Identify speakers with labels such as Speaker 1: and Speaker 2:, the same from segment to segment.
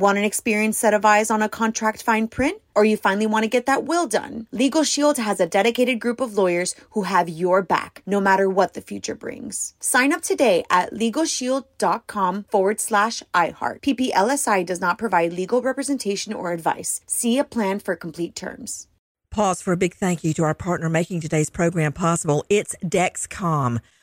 Speaker 1: Want an experienced set of eyes on a contract fine print? Or you finally want to get that will done? Legal Shield has a dedicated group of lawyers who have your back, no matter what the future brings. Sign up today at LegalShield.com forward slash iHeart. PPLSI does not provide legal representation or advice. See a plan for complete terms.
Speaker 2: Pause for a big thank you to our partner making today's program possible. It's Dexcom.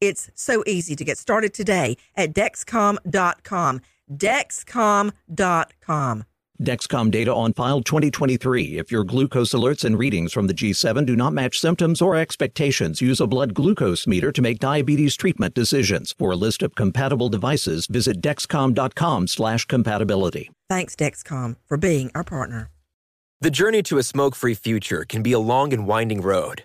Speaker 2: It's so easy to get started today at Dexcom.com. Dexcom.com.
Speaker 3: Dexcom data on file 2023. If your glucose alerts and readings from the G7 do not match symptoms or expectations, use a blood glucose meter to make diabetes treatment decisions. For a list of compatible devices, visit dexcom.com/compatibility.
Speaker 2: Thanks Dexcom for being our partner.
Speaker 4: The journey to a smoke-free future can be a long and winding road,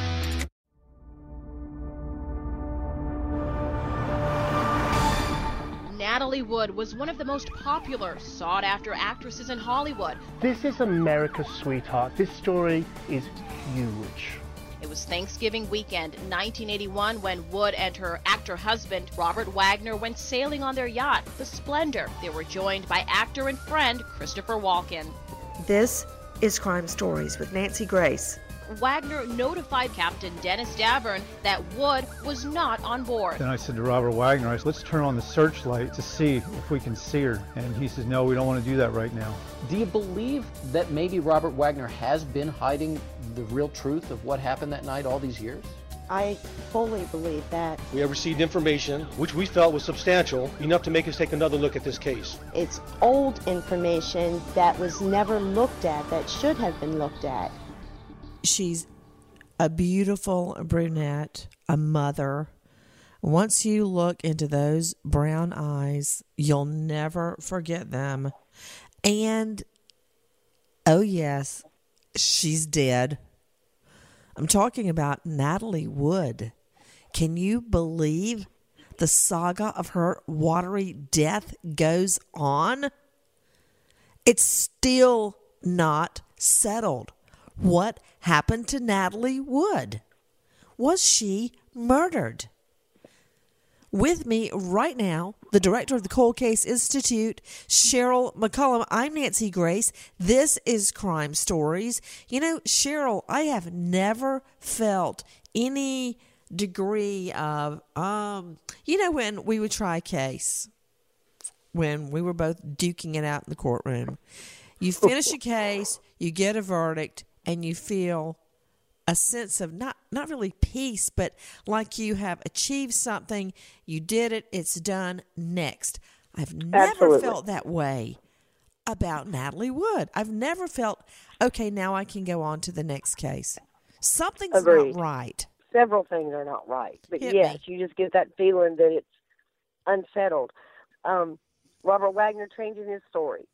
Speaker 5: Natalie Wood was one of the most popular, sought after actresses in Hollywood.
Speaker 6: This is America's sweetheart. This story is huge.
Speaker 5: It was Thanksgiving weekend 1981 when Wood and her actor husband, Robert Wagner, went sailing on their yacht, the Splendor. They were joined by actor and friend Christopher Walken.
Speaker 7: This is Crime Stories with Nancy Grace.
Speaker 5: Wagner notified Captain Dennis Davern that Wood was not on board.
Speaker 8: Then I said to Robert Wagner, I said, let's turn on the searchlight to see if we can see her. And he says, no, we don't want to do that right now.
Speaker 9: Do you believe that maybe Robert Wagner has been hiding the real truth of what happened that night all these years?
Speaker 10: I fully believe that.
Speaker 11: We have received information which we felt was substantial, enough to make us take another look at this case.
Speaker 10: It's old information that was never looked at, that should have been looked at.
Speaker 7: She's a beautiful brunette, a mother. Once you look into those brown eyes, you'll never forget them. And, oh, yes, she's dead. I'm talking about Natalie Wood. Can you believe the saga of her watery death goes on? It's still not settled. What happened to Natalie Wood? Was she murdered? With me right now, the director of the Cold Case Institute, Cheryl McCollum. I'm Nancy Grace. This is Crime Stories. You know, Cheryl, I have never felt any degree of, um, you know, when we would try a case, when we were both duking it out in the courtroom. You finish a case, you get a verdict, and you feel a sense of not not really peace, but like you have achieved something, you did it, it's done. Next, I've never
Speaker 10: Absolutely.
Speaker 7: felt that way about Natalie Wood. I've never felt okay. Now I can go on to the next case. Something's
Speaker 10: Agreed.
Speaker 7: not right.
Speaker 10: Several things are not right, but
Speaker 7: Hit
Speaker 10: yes,
Speaker 7: me.
Speaker 10: you just get that feeling that it's unsettled. Um, Robert Wagner changing his story,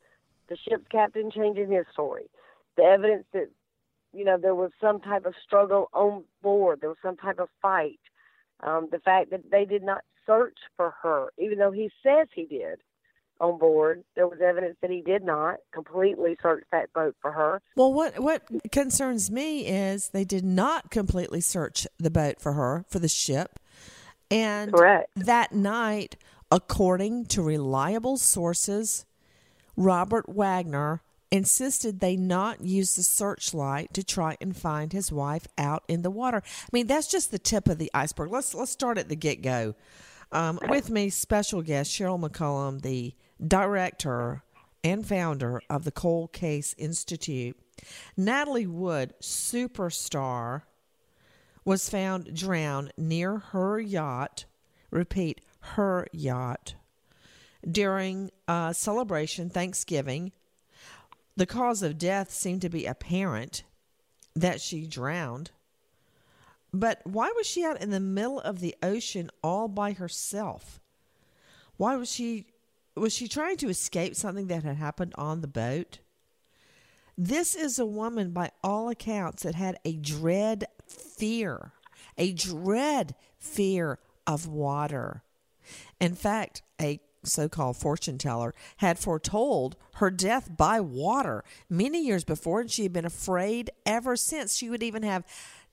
Speaker 10: the ship's captain changing his story, the evidence that you know there was some type of struggle on board, there was some type of fight. Um, the fact that they did not search for her, even though he says he did on board, there was evidence that he did not completely search that boat for her.
Speaker 7: Well, what what concerns me is they did not completely search the boat for her for the ship, and
Speaker 10: Correct.
Speaker 7: that night, according to reliable sources, Robert Wagner insisted they not use the searchlight to try and find his wife out in the water. I mean, that's just the tip of the iceberg. Let's let's start at the get go. Um, with me, special guest Cheryl McCollum, the director and founder of the Cold Case Institute. Natalie Wood, superstar, was found drowned near her yacht. Repeat, her yacht during a celebration Thanksgiving. The cause of death seemed to be apparent that she drowned. But why was she out in the middle of the ocean all by herself? Why was she was she trying to escape something that had happened on the boat? This is a woman by all accounts that had a dread fear, a dread fear of water. In fact, a so called fortune teller had foretold her death by water many years before, and she had been afraid ever since. She would even have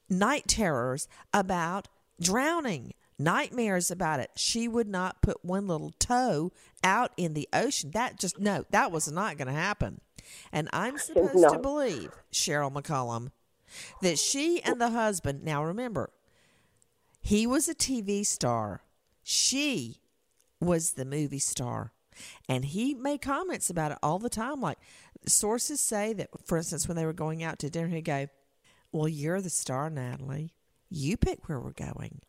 Speaker 7: night terrors about drowning, nightmares about it. She would not put one little toe out in the ocean. That just, no, that was not going to happen. And I'm supposed
Speaker 10: No.
Speaker 7: to believe, Cheryl McCollum, that she and the husband, now remember, he was a TV star. She was the movie star. And he made comments about it all the time. Like sources say that, for instance, when they were going out to dinner, he'd go, Well, you're the star, Natalie. You pick where we're going.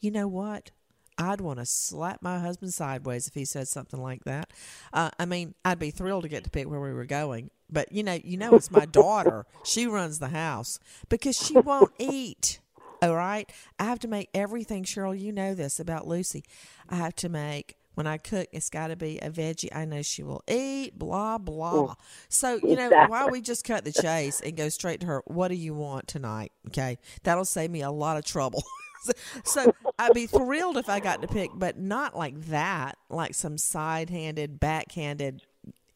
Speaker 7: You know what? I'd want to slap my husband sideways if he said something like that. Uh, I mean, I'd be thrilled to get to pick where we were going. But you know, you know, it's my daughter. She runs the house because she won't eat. All right, I have to make everything. Cheryl, you know this about Lucy. I have to make when I cook. It's got to be a veggie. I know she will eat. Blah blah. Mm. So you know, why don't we just cut the chase and go straight to her? What do you want tonight? Okay, that'll save me a lot of trouble. so, so I'd be thrilled if I got to pick, but not like that, like some side-handed, backhanded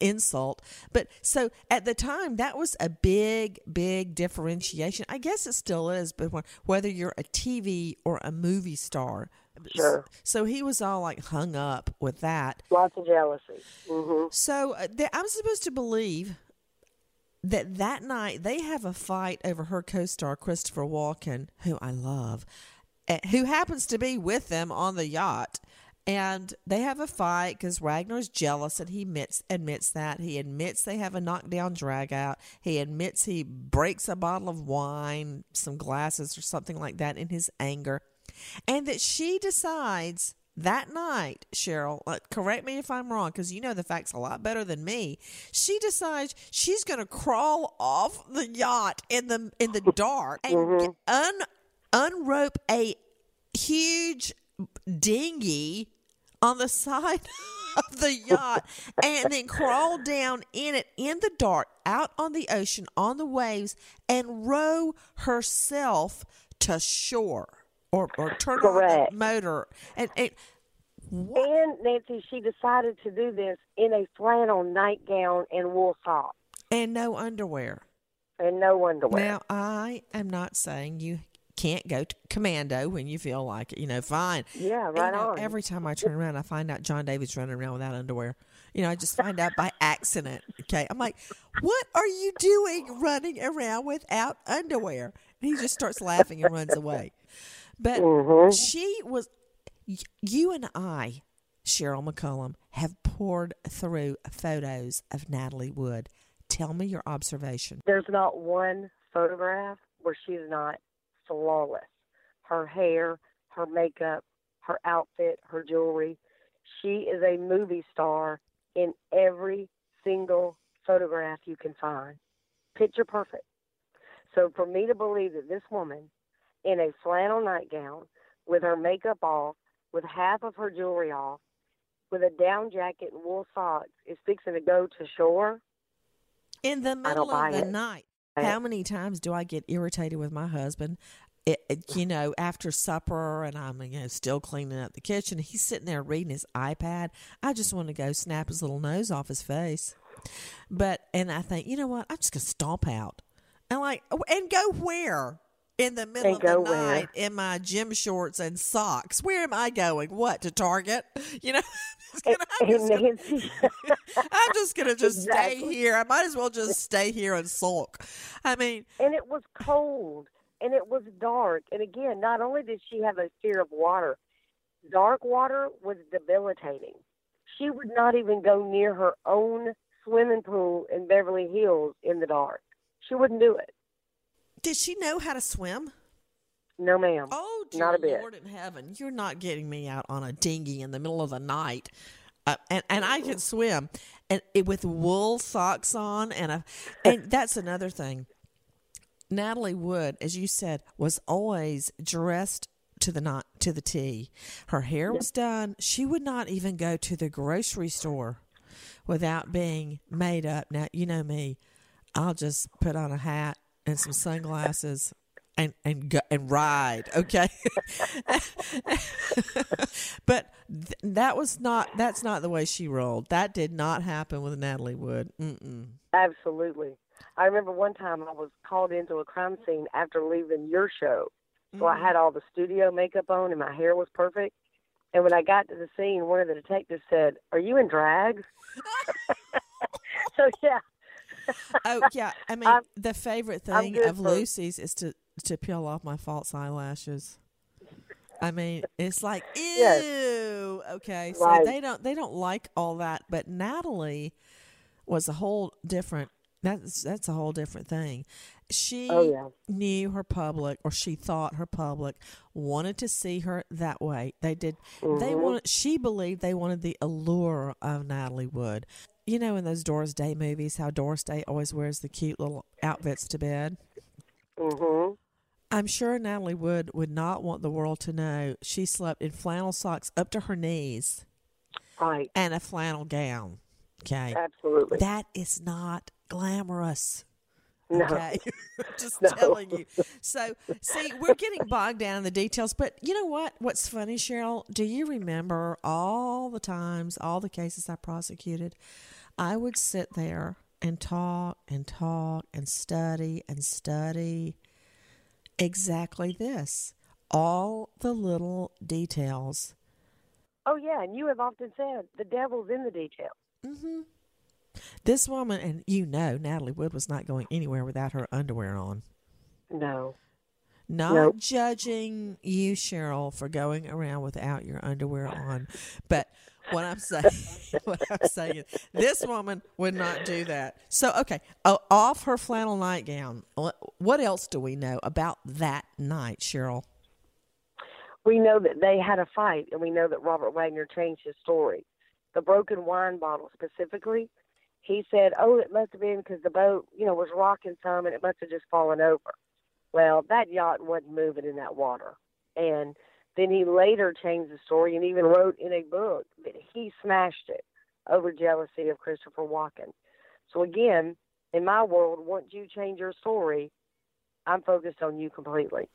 Speaker 7: insult. But so at the time, that was a big, big differentiation. I guess it still is, but whether you're a TV or a movie star.
Speaker 10: Sure.
Speaker 7: So he was all like hung up with that.
Speaker 10: Lots of jealousy. Mm-hmm.
Speaker 7: So uh, th- I'm supposed to believe that that night they have a fight over her co-star Christopher Walken, who I love, eh, who happens to be with them on the yacht. And they have a fight because Wagner's jealous, and he admits admits that he admits they have a knockdown drag out. He admits he breaks a bottle of wine, some glasses, or something like that in his anger, and that she decides that night, Cheryl, uh, correct me if I'm wrong, because you know the facts a lot better than me. She decides she's going to crawl off the yacht in the in the dark and get- un unrope a huge dinghy on the side of the yacht and then crawl down in it in the dark out on the ocean on the waves and row herself to shore or, or turn
Speaker 10: Correct.
Speaker 7: on the motor and, and
Speaker 10: And Nancy, she decided to do this in a flannel nightgown and wool socks
Speaker 7: and no underwear.
Speaker 10: and no underwear.
Speaker 7: Now, I am not saying you can't go to commando when you feel like it. You know, fine.
Speaker 10: Yeah,
Speaker 7: You
Speaker 10: right
Speaker 7: know,
Speaker 10: on.
Speaker 7: Every time I turn around, I find out John David's running around without underwear. You know, I just find out by accident. Okay. I'm like, what are you doing running around without underwear? And he just starts laughing and runs away. But
Speaker 10: Mm-hmm.
Speaker 7: she was, you and I, Cheryl McCollum, have poured through photos of Natalie Wood. Tell me your observation.
Speaker 10: There's not one photograph where she's not flawless. Her hair, her makeup, her outfit, her jewelry. She is a movie star in every single photograph you can find. Picture perfect. So for me to believe that this woman in a flannel nightgown with her makeup off, with half of her jewelry off, with a down jacket and wool socks is fixing to go to shore,
Speaker 7: in the middle of the
Speaker 10: it.
Speaker 7: night. How many times do I get irritated with my husband? it, it, you know, after supper, and I'm you know still cleaning up the kitchen. He's sitting there reading his iPad. I just want to go snap his little nose off his face. But and I think, you know what? I'm just gonna stomp out. And like, oh, and go where? In the middle of the
Speaker 10: go where?
Speaker 7: night in my gym shorts and socks. Where am I going? What to Target? You know, I'm just gonna, I'm just gonna just stay here. I might as well just stay here and sulk. I mean,
Speaker 10: and it was cold and it was dark. And again, not only did she have a fear of water, dark water was debilitating. She would not even go near her own swimming pool in Beverly Hills in the dark. She wouldn't do it.
Speaker 7: Did she know how to swim?
Speaker 10: No, ma'am.
Speaker 7: Oh, dear
Speaker 10: not a bit.
Speaker 7: Lord in heaven, you're not getting me out on a dinghy in the middle of the night. Uh, and and I can swim, and it, with wool socks on, and a, and that's another thing. Natalie Wood, as you said, was always dressed to the not to the T. Her hair was done. She would not even go to the grocery store without being made up. Now you know me. I'll just put on a hat and some sunglasses and and go, and ride. Okay, but th- that was not that's not the way she rolled. That did not happen with Natalie Wood. Mm-mm.
Speaker 10: Absolutely. I remember one time I was called into a crime scene after leaving your show. So I mm-hmm. had all the studio makeup on and my hair was perfect. And when I got to the scene, one of the detectives said, Are you in drag? so, yeah.
Speaker 7: Oh yeah, I mean
Speaker 10: I'm-
Speaker 7: the favorite thing of
Speaker 10: for-
Speaker 7: Lucy's is to to peel off my false eyelashes. I mean, it's like ew.
Speaker 10: Yes.
Speaker 7: Okay, so
Speaker 10: Right.
Speaker 7: they don't they don't like all that, but Natalie was a whole different. That's that's a whole different thing. She
Speaker 10: Oh, yeah.
Speaker 7: knew her public, or she thought her public wanted to see her that way. They did. They
Speaker 10: Mhm.
Speaker 7: wanted. She believed they wanted the allure of Natalie Wood. You know, in those Doris Day movies, how Doris Day always wears the cute little outfits to bed.
Speaker 10: Mm-hmm.
Speaker 7: I'm sure Natalie Wood would not want the world to know she slept in flannel socks up to her knees
Speaker 10: Right.
Speaker 7: and a flannel gown. Okay.
Speaker 10: Absolutely.
Speaker 7: That is not glamorous.
Speaker 10: No.
Speaker 7: Okay. Just
Speaker 10: No.
Speaker 7: telling you. So, see, we're getting bogged down in the details, but you know what? What's funny, Cheryl? Do you remember all the times, all the cases I prosecuted? I would sit there and talk and talk and study and study exactly this all the little details.
Speaker 10: Oh, yeah. And you have often said the devil's in the details.
Speaker 7: Mm-hmm. This woman, and you know, Natalie Wood was not going anywhere without her underwear on.
Speaker 10: No.
Speaker 7: Not
Speaker 10: Nope.
Speaker 7: judging you, Cheryl, for going around without your underwear on, but what I'm saying, what I'm saying, this woman would not do that. So, okay, o- off her flannel nightgown. What else do we know about that night, Cheryl?
Speaker 10: We know that they had a fight, and we know that Robert Wagner changed his story. The broken wine bottle specifically, he said, "Oh, it must have been because the boat, you know, was rocking some, and it must have just fallen over." Well, that yacht wasn't moving in that water, and then he later changed the story and even wrote in a book that he smashed it over jealousy of Christopher Walken. So again, in my world, once you change your story, I'm focused on you completely.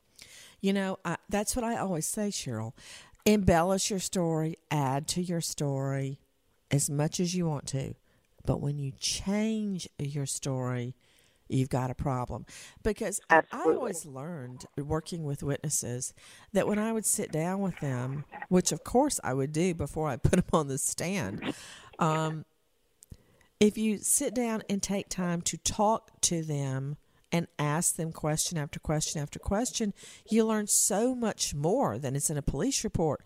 Speaker 7: You know, I, that's what I always say, Cheryl. Embellish your story, add to your story as much as you want to. But when you change your story, you've got a problem. Because I- I always learned working with witnesses that when I would sit down with them, which of course I would do before I put them on the stand, um, if you sit down and take time to talk to them and ask them question after question after question, you learn so much more than is in a police report.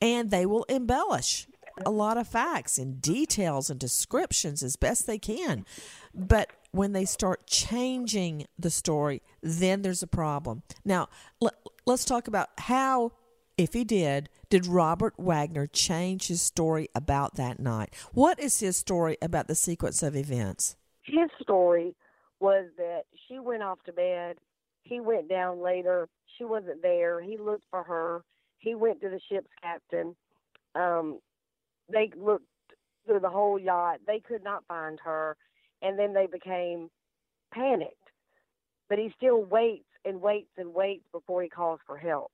Speaker 7: And they will embellish a lot of facts and details and descriptions as best they can. But when they start changing the story, then there's a problem. Now, let, let's talk about how, if he did, did Robert Wagner change his story about that night? What is his story about the sequence of events?
Speaker 10: his story was that she went off to bed. He went down later. She wasn't there. He looked for her. He went to the ship's captain. Um, they looked through the whole yacht. They could not find her. And then they became panicked. But he still waits and waits and waits before he calls for help.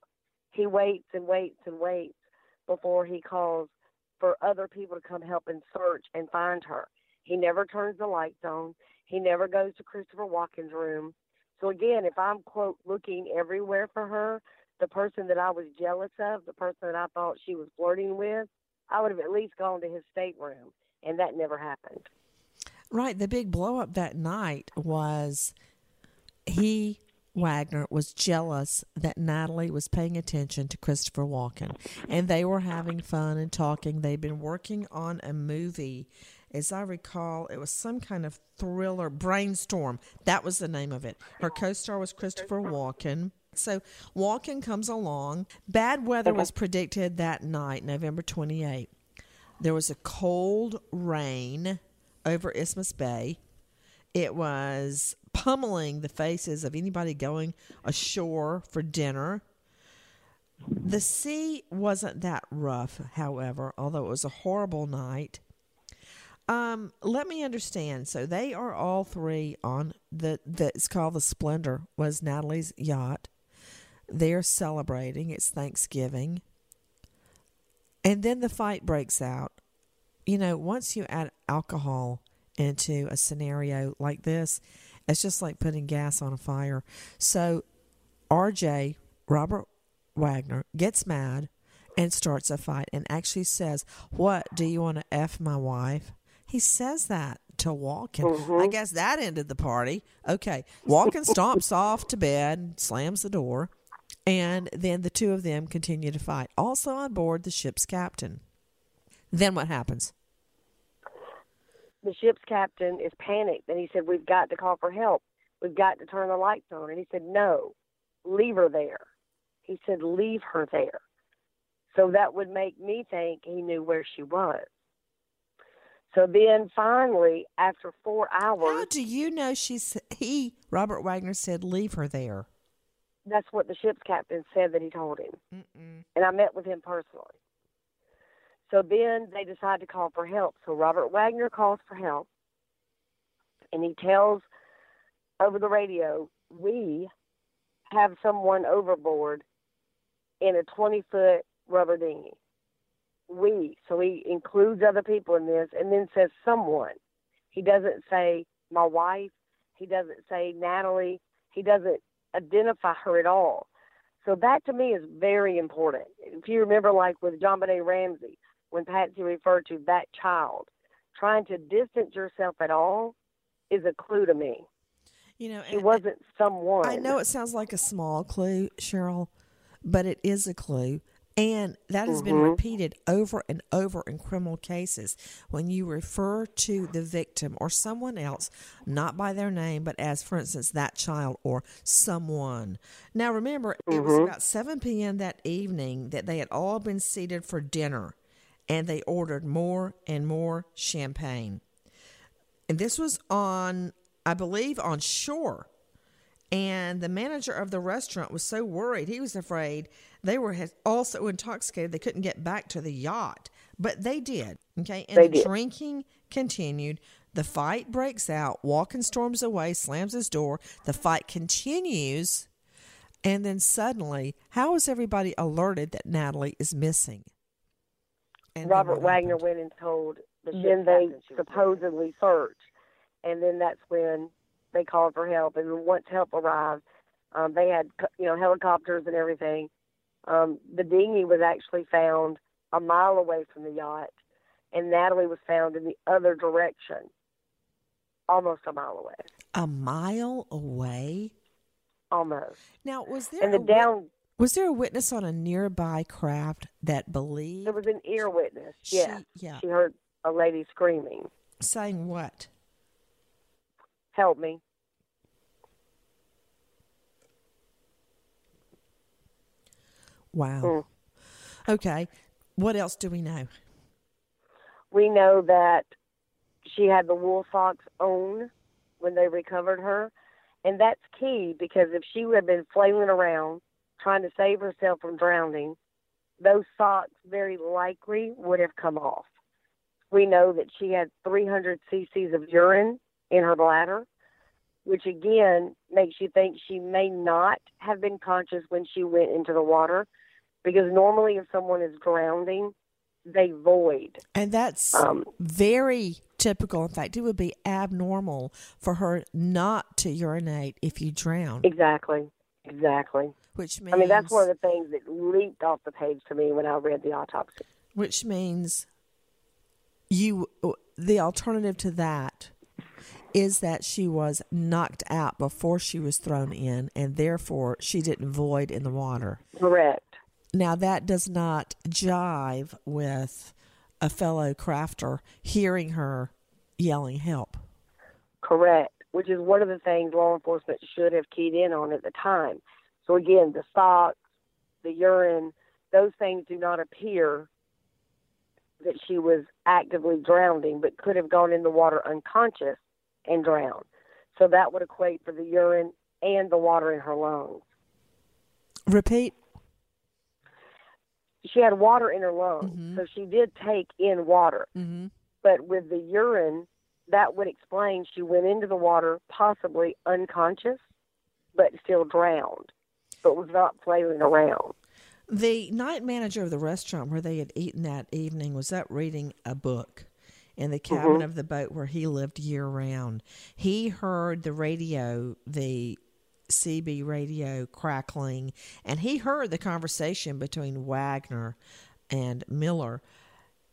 Speaker 10: He waits and waits and waits before he calls for other people to come help and search and find her. He never turns the lights on. He never goes to Christopher Walken's room. So again, if I'm quote looking everywhere for her, the person that I was jealous of, the person that I thought she was flirting with, I would have at least gone to his stateroom, and that never happened.
Speaker 7: Right. The big blow up that night was he Wagner was jealous that Natalie was paying attention to Christopher Walken, and they were having fun and talking. They'd been working on a movie. As I recall, it was some kind of thriller, Brainstorm. That was the name of it. Her co star was Christopher Walken. So Walken comes along. Bad weather was predicted that night, November 28. There was a cold rain over Isthmus Bay. It was pummeling the faces of anybody going ashore for dinner. The sea wasn't that rough, however, although it was a horrible night. Um, let me understand. So they are all three on the that's called the Splendor was Natalie's yacht. They're celebrating. It's Thanksgiving. And then the fight breaks out. You know, once you add alcohol into a scenario like this, it's just like putting gas on a fire. So RJ, Robert Wagner, gets mad and starts a fight and actually says, What, do you want to F my wife? He says that to Walken.
Speaker 10: Mm-hmm.
Speaker 7: I guess that ended the party. Okay. Walken stomps off to bed, slams the door, and then the two of them continue to fight. Also on board the ship's captain. Then what happens?
Speaker 10: the ship's captain is panicked and he said, We've got to call for help. We've got to turn the lights on. And he said, No, leave her there. He said, Leave her there. So that would make me think he knew where she was. So then finally, after four hours.
Speaker 7: How do you know she's he, Robert Wagner, said leave her there?
Speaker 10: That's what the ship's captain said that he told him.
Speaker 7: Mm-mm.
Speaker 10: And I met with him personally. So then they decide to call for help. So Robert Wagner calls for help and he tells over the radio, We have someone overboard in a 20 foot rubber dinghy. We. So he includes other people in this and then says someone. He doesn't say my wife. He doesn't say Natalie. He doesn't identify her at all. So that to me is very important. If you remember, like with JonBenét Ramsey, when Patsy referred to that child, trying to distance yourself at all is a clue to me.
Speaker 7: You know,
Speaker 10: it wasn't someone.
Speaker 7: I know it sounds like a small clue, Cheryl, but it is a clue. And that has been
Speaker 10: Mhm.
Speaker 7: repeated over and over in criminal cases. When you refer to the victim or someone else, not by their name, but as, for instance, that child or someone. Now, remember, it was
Speaker 10: Mhm.
Speaker 7: about 7 p.m. that evening that they had all been seated for dinner and they ordered more and more champagne. And this was on, I believe, on shore. And the manager of the restaurant was so worried. He was afraid they were also intoxicated. They couldn't get back to the yacht, but they did. Okay. And
Speaker 10: They
Speaker 7: the
Speaker 10: did.
Speaker 7: drinking continued. The fight breaks out. Walken storms away, slams his door. The fight continues. And then suddenly, how is everybody alerted that Natalie is missing? And
Speaker 10: Robert Wagner
Speaker 7: happened?
Speaker 10: went and told the
Speaker 7: Then they
Speaker 10: supposedly searched, and then that's when they called for help. And once help arrived, um, they had you know helicopters and everything. Um, the dinghy was actually found a mile away from the yacht, and Natalie was found in the other direction, almost a mile away,
Speaker 7: A mile away?
Speaker 10: almost.
Speaker 7: Now, was there
Speaker 10: And the
Speaker 7: a
Speaker 10: down
Speaker 7: was there a witness on a nearby craft that believed
Speaker 10: there was an ear witness.
Speaker 7: She-
Speaker 10: yeah,
Speaker 7: yeah.
Speaker 10: she heard a lady screaming,
Speaker 7: saying what?
Speaker 10: "Help me!"
Speaker 7: Wow.
Speaker 10: Hmm.
Speaker 7: Okay. What else do we know?
Speaker 10: We know that she had the wool socks on when they recovered her. And that's key because if she had been flailing around trying to save herself from drowning, those socks very likely would have come off. We know that she had 300 cc's of urine in her bladder. which again makes you think she may not have been conscious when she went into the water, because normally if someone is drowning, they void.
Speaker 7: And that's
Speaker 10: Um,
Speaker 7: very typical. In fact, it would be abnormal for her not to urinate if you drown.
Speaker 10: Exactly. Exactly.
Speaker 7: Which means
Speaker 10: I mean, that's one of the things that leaped off the page to me when I read the autopsy.
Speaker 7: Which means you the alternative to that is that she was knocked out before she was thrown in and therefore she didn't void in the water.
Speaker 10: Correct.
Speaker 7: Now that does not jive with a fellow crafter hearing her yelling help.
Speaker 10: Correct. Which is one of the things law enforcement should have keyed in on at the time. So again, the socks, the urine, those things do not appear that she was actively drowning, but could have gone in the water unconscious and drowned. So that would equate for the urine and the water in her lungs.
Speaker 7: Repeat.
Speaker 10: She had water in her lungs, so she did take in water.
Speaker 7: Mm-hmm.
Speaker 10: But with the urine, that would explain she went into the water possibly unconscious, but still drowned, but was not flailing around.
Speaker 7: The night manager of the restaurant where they had eaten that evening was up reading a book in the cabin
Speaker 10: Mhm.
Speaker 7: of the boat where he lived year round. He heard the radio, the CB radio crackling, and he heard the conversation between Wagner and Miller.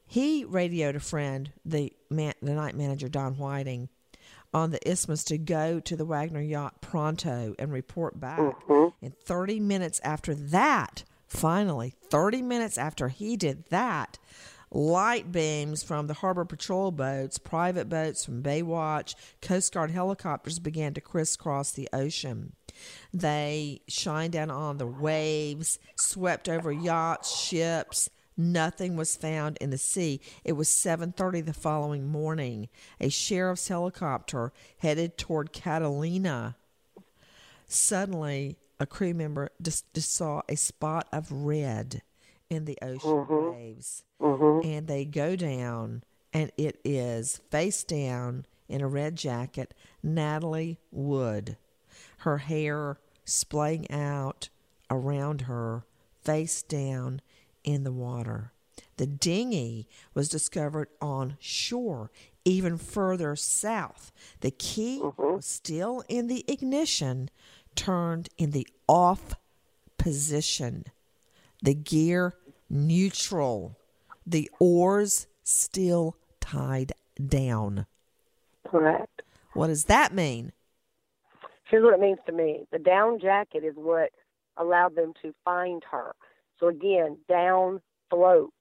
Speaker 7: He radioed a friend, the man, the night manager Don Whiting, on the isthmus to go to the Wagner yacht pronto and report back. Mm-hmm. And 30 minutes after that, finally, 30 minutes after he did that, light beams from the harbor patrol boats, private boats from Baywatch, Coast Guard helicopters began to crisscross the ocean. They shined down on the waves, swept over yachts, ships. Nothing was found in the sea. It was 7:30 the following morning. A sheriff's helicopter headed toward Catalina. Suddenly, a crew member just, just saw a spot of red in the ocean
Speaker 10: Mhm.
Speaker 7: waves.
Speaker 10: Mhm.
Speaker 7: And they go down, and it is face down in a red jacket, Natalie Wood. Her hair splaying out around her, face down in the water. The dinghy was discovered on shore, even further south. The key mm-hmm. was still in the ignition, turned in the off position. The gear neutral. The oars still tied down.
Speaker 10: Correct.
Speaker 7: What does that mean?
Speaker 10: Here's what it means to me. The down jacket is what allowed them to find her. So again, down floats.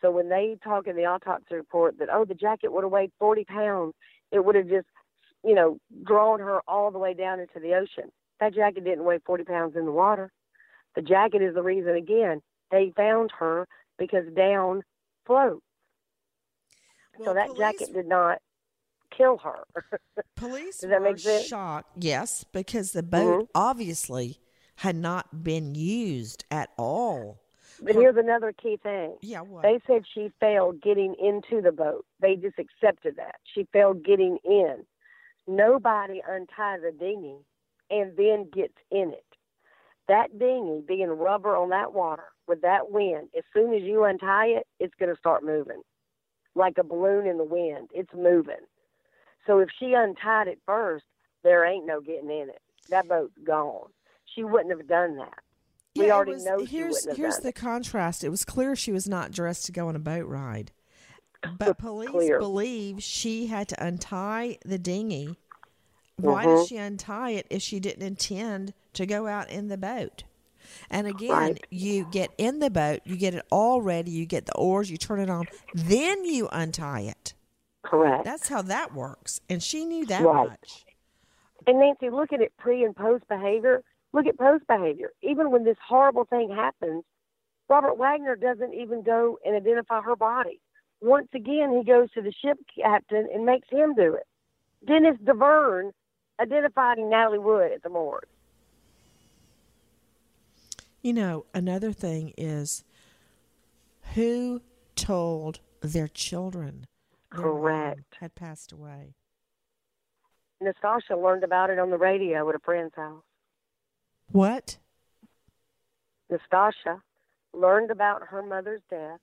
Speaker 10: So when they talk in the autopsy report that oh the jacket would have weighed 40 pounds, it would have just you know drawn her all the way down into the ocean. That jacket didn't weigh 40 pounds in the water. The jacket is the reason again they found her because down floats. so that jacket did not kill her.
Speaker 7: Police
Speaker 10: Does that
Speaker 7: were
Speaker 10: make sense?
Speaker 7: shocked. Yes, because the boat
Speaker 10: Mhm.
Speaker 7: obviously had not been used at all.
Speaker 10: But here's another key thing.
Speaker 7: Yeah, what?
Speaker 10: They said she failed getting into the boat. They just accepted that. She failed getting in. Nobody unties a dinghy and then gets in it. That dinghy being rubber on that water with that wind, as soon as you untie it, it's going to start moving. Like a balloon in the wind, it's moving. So if she untied it first, there ain't no getting in it. That boat's gone. She wouldn't have done that. we
Speaker 7: Yeah, it
Speaker 10: already
Speaker 7: was-
Speaker 10: know she
Speaker 7: here's
Speaker 10: wouldn't have
Speaker 7: here's
Speaker 10: done
Speaker 7: the
Speaker 10: it.
Speaker 7: contrast. It was clear she was not dressed to go on a boat ride, but police
Speaker 10: Clear.
Speaker 7: believe she had to untie the dinghy. Why
Speaker 10: Mhm.
Speaker 7: did she untie it if she didn't intend to go out in the boat? And again,
Speaker 10: Right.
Speaker 7: you get in the boat, you get it all ready, you get the oars, you turn it on, then you untie it.
Speaker 10: Correct.
Speaker 7: That's how that works, and she knew that
Speaker 10: Right.
Speaker 7: much.
Speaker 10: And Nancy, look at it pre and post behavior. Look at post behavior. Even when this horrible thing happens, Robert Wagner doesn't even go and identify her body. Once again, he goes to the ship captain and makes him do it. Dennis Davern identified Natalie Wood at the morgue.
Speaker 7: You know, another thing is who told their children
Speaker 10: Correct.
Speaker 7: had passed away.
Speaker 10: Natasha learned about it on the radio at a friend's house.
Speaker 7: What?
Speaker 10: Natasha learned about her mother's death,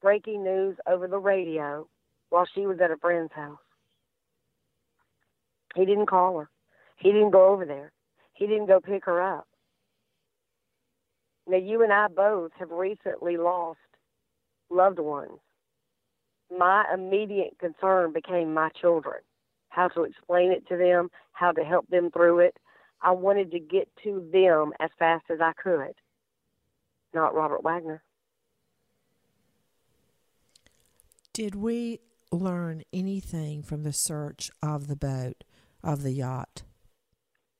Speaker 10: breaking news over the radio while she was at a friend's house. He didn't call her. He didn't go over there. He didn't go pick her up. Now, you and I both have recently lost loved ones. My immediate concern became my children, how to explain it to them, how to help them through it. I wanted to get to them as fast as I could, not Robert Wagner.
Speaker 7: Did we learn anything from the search of the boat, of the yacht?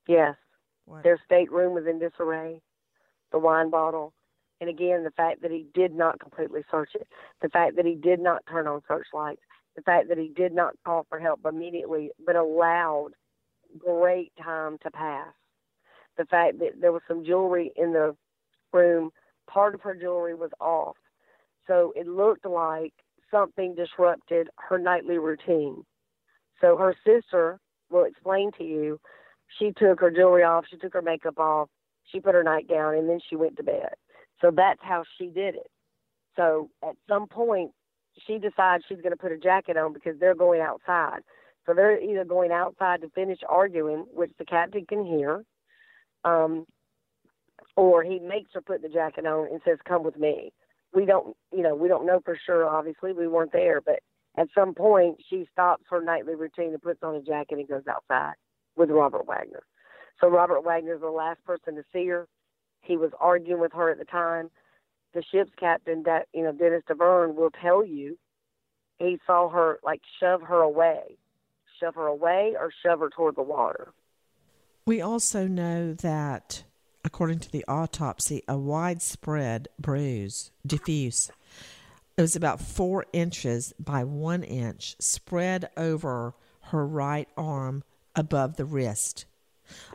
Speaker 10: Yes.
Speaker 7: What?
Speaker 10: Their stateroom was in disarray, the wine bottle, and again, the fact that he did not completely search it, the fact that he did not turn on searchlights, the fact that he did not call for help immediately, but allowed great time to pass. The fact that there was some jewelry in the room, part of her jewelry was off. So it looked like something disrupted her nightly routine. So her sister will explain to you she took her jewelry off, she took her makeup off, she put her nightgown, and then she went to bed. So that's how she did it. So at some point, she decides she's going to put a jacket on because they're going outside. So they're either going outside to finish arguing, which the captain can hear, um, or he makes her put the jacket on and says, "Come with me." We don't, you know, we don't know for sure. Obviously, we weren't there, but at some point, she stops her nightly routine and puts on a jacket and goes outside with Robert Wagner. So Robert Wagner is the last person to see her. He was arguing with her at the time. The ship's captain, that you know, Dennis Davern, will tell you he saw her like shove her away, shove her away, or shove her toward the water.
Speaker 7: We also know that, according to the autopsy, a widespread bruise, diffuse, it was about four inches by one inch, spread over her right arm above the wrist.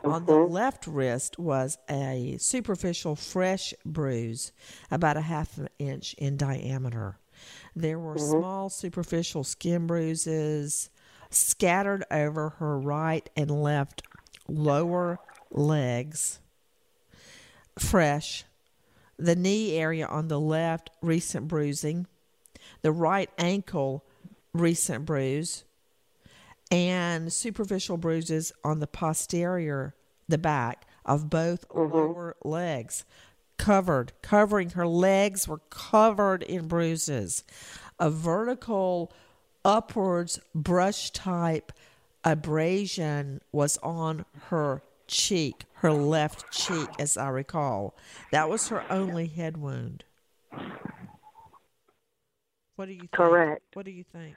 Speaker 7: On the mm-hmm. left wrist was a superficial fresh bruise, about a half an inch in diameter. There were mm-hmm. small superficial skin bruises scattered over her right and left lower legs, fresh. The knee area on the left, recent bruising. The right ankle, recent bruise and superficial bruises on the posterior, the back of both mm-hmm. lower legs. Covered, covering her legs were covered in bruises. A vertical upwards brush type abrasion was on her cheek, her left cheek, as I recall. That was her only head wound. What do you think?
Speaker 10: Correct.
Speaker 7: What do you think?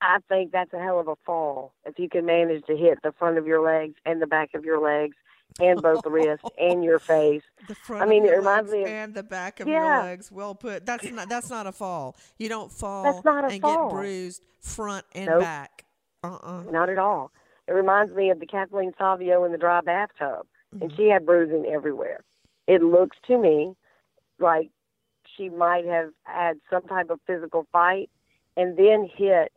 Speaker 10: I think that's a hell of a fall if you can manage to hit the front of your legs and the back of your legs and both the wrists and your face.
Speaker 7: The front
Speaker 10: I mean,
Speaker 7: of
Speaker 10: it reminds
Speaker 7: legs
Speaker 10: me of
Speaker 7: and the back of
Speaker 10: Yeah.
Speaker 7: your legs. Well put. That's not that's not a fall. You don't fall
Speaker 10: That's not a
Speaker 7: and
Speaker 10: fall.
Speaker 7: get bruised front and
Speaker 10: Nope.
Speaker 7: back. Uh-uh.
Speaker 10: not at all. It reminds me of the Kathleen Savio in the dry bathtub, and she mm-hmm. had bruising everywhere. It looks to me like she might have had some type of physical fight and then hit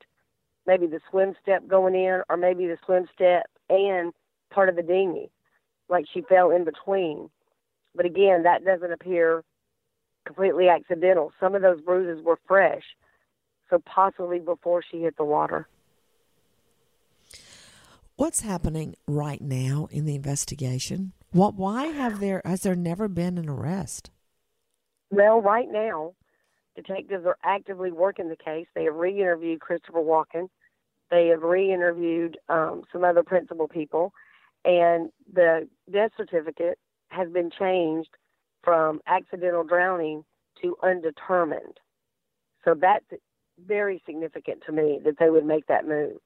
Speaker 10: maybe the swim step going in or maybe the swim step and part of the dinghy. Like she fell in between. But again, that doesn't appear completely accidental. Some of those bruises were fresh. So possibly before she hit the water.
Speaker 7: What's happening right now in the investigation? What why have there has there never been an arrest?
Speaker 10: Well, right now, detectives are actively working the case. They have re-interviewed Christopher Walken. They have re-interviewed um, some other principal people, and the death certificate has been changed from accidental drowning to undetermined. So that's very significant to me that they would make that move.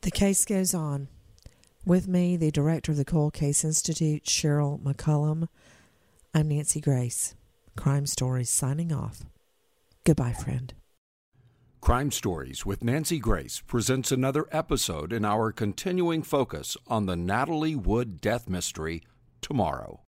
Speaker 7: The case goes on. With me, the director of the Cold Case Institute, Cheryl McCollum. I'm Nancy Grace. Crime Stories signing off. Goodbye, friend.
Speaker 12: Crime Stories with Nancy Grace presents another episode in our continuing focus on the Natalie Wood death mystery tomorrow.